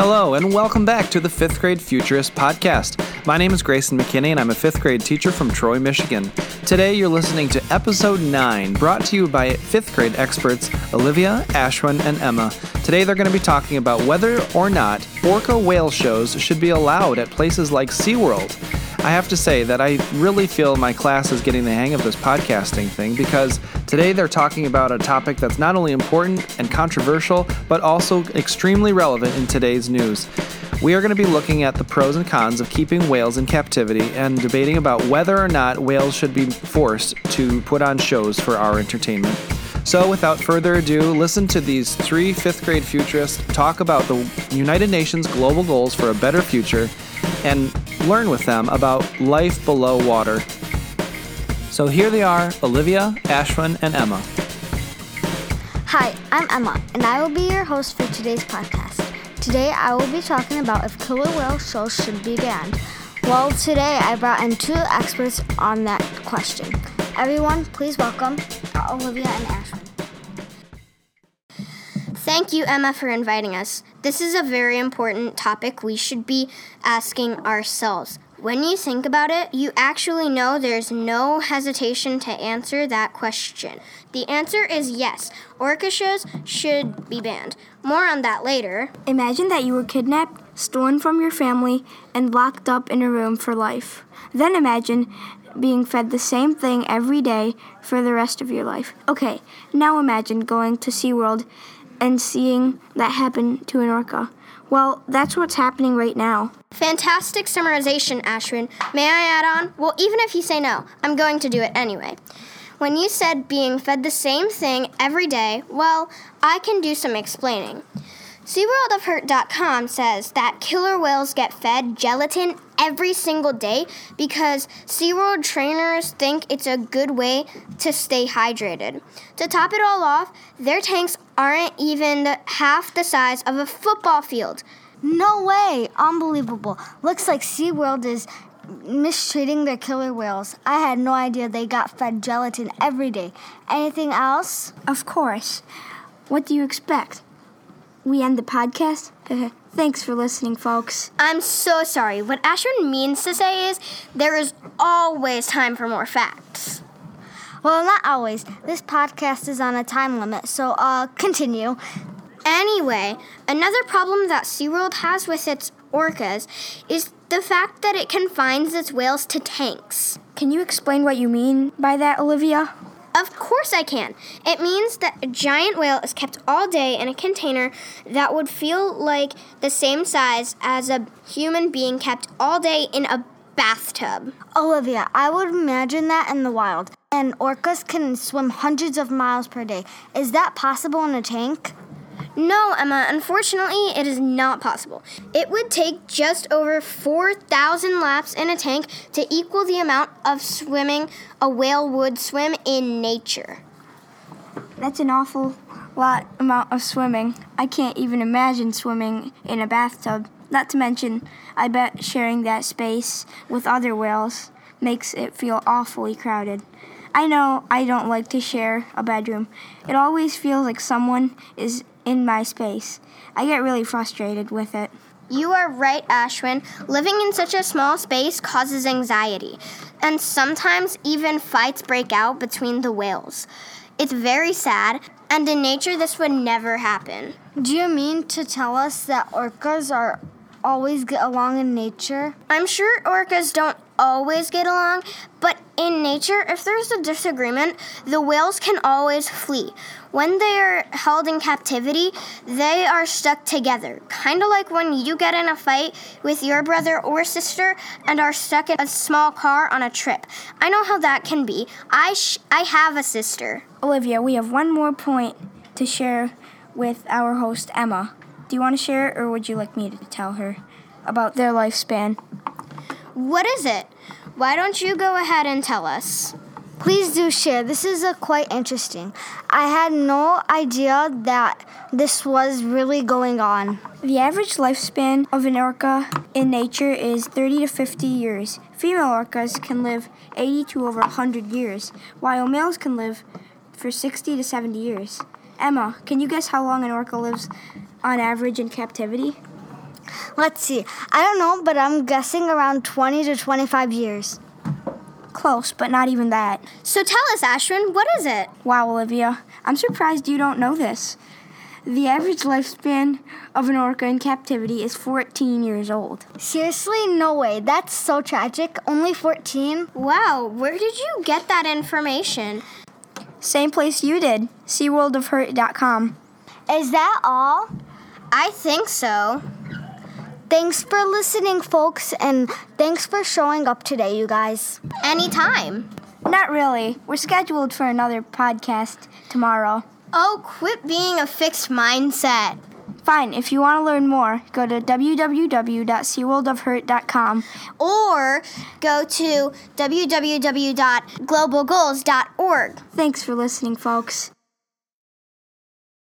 Hello, and welcome back to the Fifth Grade Futurist Podcast. My name is Grayson McKinney, and I'm a fifth grade teacher from Troy, Michigan. Today, you're listening to episode 9, brought to you by fifth grade experts Olivia, Ashwin, and Emma. Today, they're going to be talking about whether or not orca whale shows should be allowed at places like SeaWorld. I have to say that I really feel my class is getting the hang of this podcasting thing because today they're talking about a topic that's not only important and controversial, but also extremely relevant in today's news. We are going to be looking at the pros and cons of keeping whales in captivity and debating about whether or not whales should be forced to put on shows for our entertainment. So, without further ado, listen to these three fifth grade futurists talk about the United Nations global goals for a better future and learn with them about life below water. So, here they are Olivia, Ashwin, and Emma. Hi, I'm Emma, and I will be your host for today's podcast. Today, I will be talking about if killer whale shows should be banned. Well, today I brought in two experts on that question. Everyone, please welcome Olivia and Ashwin. Thank you, Emma, for inviting us. This is a very important topic we should be asking ourselves. When you think about it, you actually know there's no hesitation to answer that question. The answer is yes, orca shows should be banned. More on that later. Imagine that you were kidnapped, stolen from your family, and locked up in a room for life. Then imagine being fed the same thing every day for the rest of your life. Okay, now imagine going to SeaWorld and seeing that happen to an orca. Well, that's what's happening right now. Fantastic summarization, Ashwin. May I add on? Well, even if you say no, I'm going to do it anyway. When you said being fed the same thing every day, well, I can do some explaining. SeaWorldOfHurt.com says that killer whales get fed gelatin every single day because SeaWorld trainers think it's a good way to stay hydrated. To top it all off, their tanks aren't even half the size of a football field. No way! Unbelievable. Looks like SeaWorld is mistreating their killer whales. I had no idea they got fed gelatin every day. Anything else? Of course. What do you expect? We end the podcast? Thanks for listening, folks. I'm so sorry. What Ashwin means to say is there is always time for more facts. Well, not always. This podcast is on a time limit, so uh, continue. Anyway, another problem that SeaWorld has with its orcas is the fact that it confines its whales to tanks. Can you explain what you mean by that, Olivia? Of course I can. It means that a giant whale is kept all day in a container that would feel like the same size as a human being kept all day in a bathtub. Olivia, I would imagine that in the wild. And orcas can swim hundreds of miles per day. Is that possible in a tank? No, Emma, unfortunately, it is not possible. It would take just over 4,000 laps in a tank to equal the amount of swimming a whale would swim in nature. That's an awful lot amount of swimming. I can't even imagine swimming in a bathtub. Not to mention, I bet sharing that space with other whales makes it feel awfully crowded. I know I don't like to share a bedroom. It always feels like someone is in my space. I get really frustrated with it. You are right, Ashwin. Living in such a small space causes anxiety, and sometimes even fights break out between the whales. It's very sad, and in nature, this would never happen. Do you mean to tell us that orcas are always get along in nature? I'm sure orcas don't always get along, but in nature, if there's a disagreement, the whales can always flee. When they are held in captivity, they are stuck together, kind of like when you get in a fight with your brother or sister and are stuck in a small car on a trip. I know how that can be. I sh- I have a sister. Olivia, we have one more point to share with our host Emma. Do you want to share it, or would you like me to tell her about their lifespan? What is it? Why don't you go ahead and tell us? Please do share. This is uh, quite interesting. I had no idea that this was really going on. The average lifespan of an orca in nature is 30 to 50 years. Female orcas can live 80 to over 100 years, while males can live for 60 to 70 years. Emma, can you guess how long an orca lives on average in captivity? Let's see. I don't know, but I'm guessing around 20 to 25 years. Close, but not even that. So tell us, Ashwin, what is it? Wow, Olivia, I'm surprised you don't know this. The average lifespan of an orca in captivity is 14 years old. Seriously? No way. That's so tragic. Only 14? Wow, where did you get that information? Same place you did, SeaWorldOfHurt.com. Is that all? I think so. Thanks for listening, folks, and thanks for showing up today, you guys. Anytime. Not really. We're scheduled for another podcast tomorrow. Oh, quit being a fixed mindset. Fine, if you want to learn more, go to www.seaworldofhurt.com. Or go to www.globalgoals.org. Thanks for listening, folks.